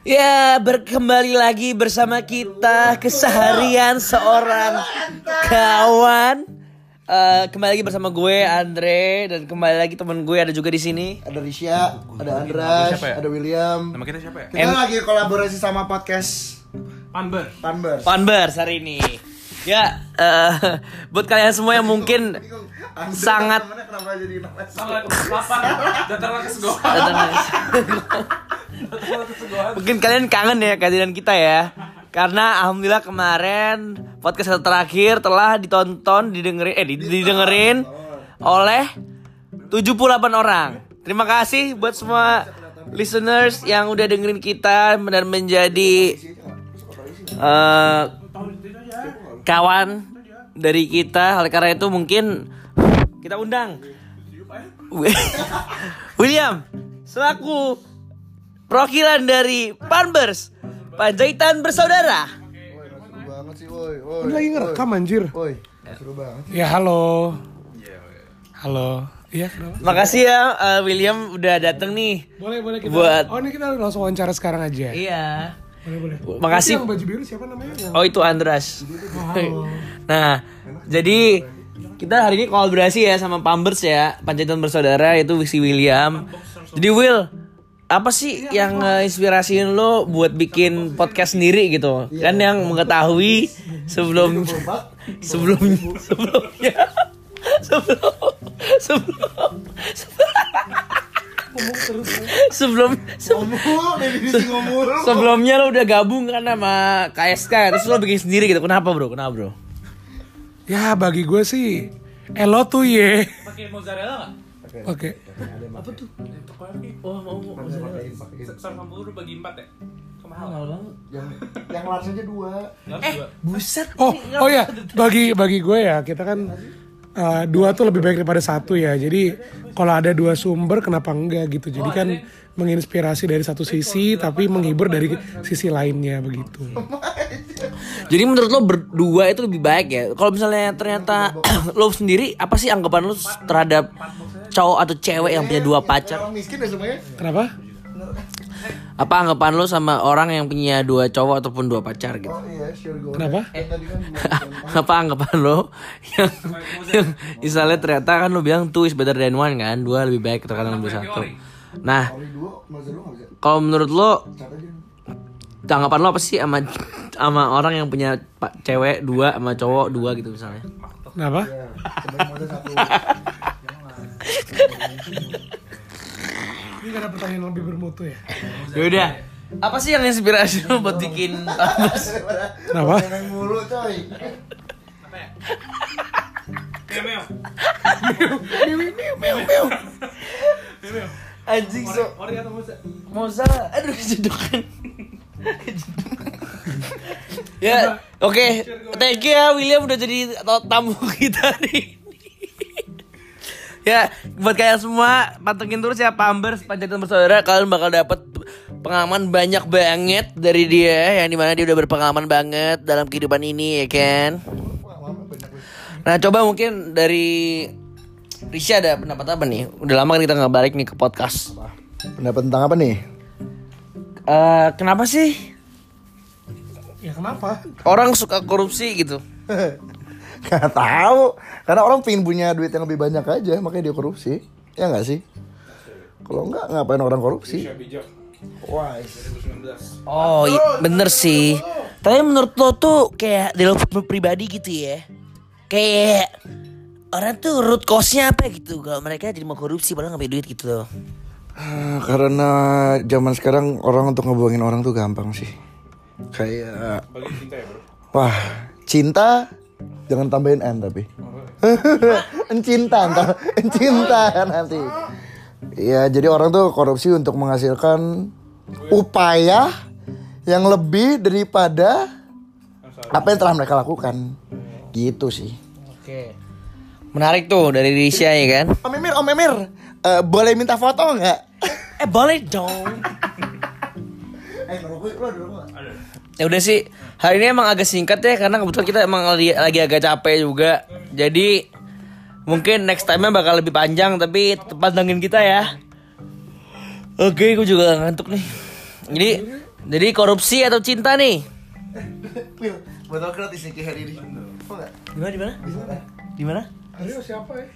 Ya, berkembali lagi bersama kita keseharian seorang kawan. Eh, kembali lagi bersama gue Andre dan kembali lagi teman gue ada juga di sini. Ada Risha, ada Andras, ya? ada William. Nama kita siapa ya? Kita Em- lagi kolaborasi sama podcast Panber. Panbers. Funbers hari ini. Ya, eh, buat kalian semua yang mungkin Andre sangat kenapa jadi nama Salah lapar. Datanglah ke. Mungkin kalian kangen ya kehadiran kita ya. Karena alhamdulillah kemarin podcast terakhir telah ditonton, didengerin eh di- didengerin oleh 78 orang. Terima kasih buat semua listeners yang udah dengerin kita dan menjadi eh, kawan dari kita. Oleh karena itu mungkin kita undang William selaku perwakilan dari Panbers Panjaitan Bersaudara. Seru banget sih, woi. woi. Ini lagi ngerekam anjir. Woi, seru banget. Ya halo. Halo. Iya kenapa? Makasih ya eh, William udah dateng nih. Boleh boleh kita. Buat- Oh ini kita langsung wawancara sekarang aja. Iya. Boleh boleh. Makasih. Yang baju biru siapa namanya? Yang... Oh itu Andras. Nah, jadi kita hari ini kolaborasi ya sama Pambers ya, Panjaitan Bersaudara itu si William. Jadi Will, apa sih yang eh, inspirasiin lo buat bikin podcast sendiri gitu? Kan yang mengetahui sebelum sebelum sebelumnya. Sebelum sebelum sebelum sebelumnya lo udah gabung kan sama KSK terus lo bikin sendiri gitu. Kenapa bro? Kenapa bro? Ya bagi gue sih Elo tuh ye. Pakai mozzarella Oke. apa tuh? Oh mau Sama buru bagi empat ya? Kemahal. Yang yang large aja dua. eh buset. Oh oh ya bagi bagi gue ya kita kan uh, dua tuh lebih baik daripada satu ya. Jadi kalau ada dua sumber kenapa enggak gitu. Jadi kan menginspirasi dari satu sisi tapi menghibur dari sisi lainnya begitu. jadi menurut lo berdua itu lebih baik ya? Kalau misalnya ternyata lo sendiri apa sih anggapan lo terhadap cowok atau cewek yang punya dua pacar Orang miskin ya semuanya. Kenapa? apa anggapan lo sama orang yang punya dua cowok ataupun dua pacar gitu Oh iya, sure. Kenapa? Tadi kan apa anggapan lo yang, yang misalnya ternyata kan lo bilang two is better than one kan dua lebih baik terkadang lebih satu nah kalau menurut lo tanggapan lo apa sih sama sama orang yang punya cewek dua sama cowok dua gitu misalnya Kenapa? Ya, sebagai modal satu. Ini gak ada pertanyaan lebih bermutu ya? Yaudah apa sih yang inspirasi lo buat bikin Tambers? Kenapa? Mulu coy. Meo meo. anjing so Ori atau moza? Moza aduh kejedokan ya oke thank you ya William udah jadi tamu kita nih ya buat kalian semua pantengin terus ya Pambers Panjaitan Bersaudara kalian bakal dapat pengalaman banyak banget dari dia yang di mana dia udah berpengalaman banget dalam kehidupan ini ya kan nah coba mungkin dari Risha ada pendapat apa nih udah lama kan kita nggak balik nih ke podcast Pendapat tentang apa nih? Eh, kenapa sih Ya kenapa? orang suka korupsi gitu? Gak tahu. Karena orang pengen punya duit yang lebih banyak aja, makanya dia korupsi. Ya nggak sih? Kalau enggak, ngapain orang korupsi? Bijak. Wah, 2019. Oh, iya, bener sih. Tapi menurut lo tuh kayak di lo pribadi gitu ya? Kayak orang tuh root cause-nya apa gitu? Kalau mereka jadi mau korupsi padahal nggak punya duit gitu loh. Ah, karena zaman sekarang orang untuk ngebuangin orang tuh gampang sih. Kayak Bagi cinta ya bro. wah, cinta jangan tambahin n tapi. Encinta, entar encinta nanti. Ya, jadi orang tuh korupsi untuk menghasilkan upaya yang lebih daripada apa yang telah mereka lakukan. Gitu sih. Oke. Menarik tuh dari Risha ya kan? Om Emir, Om Emir, eh, boleh minta foto nggak? Eh boleh dong. Eh, ngerokok, lu ada ngerokok? Ya udah sih, hari ini emang agak singkat ya karena kebetulan kita emang lagi, lagi agak capek juga. Jadi mungkin next time-nya bakal lebih panjang tapi tetap pantengin kita ya. Oke, gue juga ngantuk nih. Jadi Jadi korupsi atau cinta nih? Pil, botol gratis nih hari ini. Nggak? Di mana di mana? Di mana? Ayo siapa ya?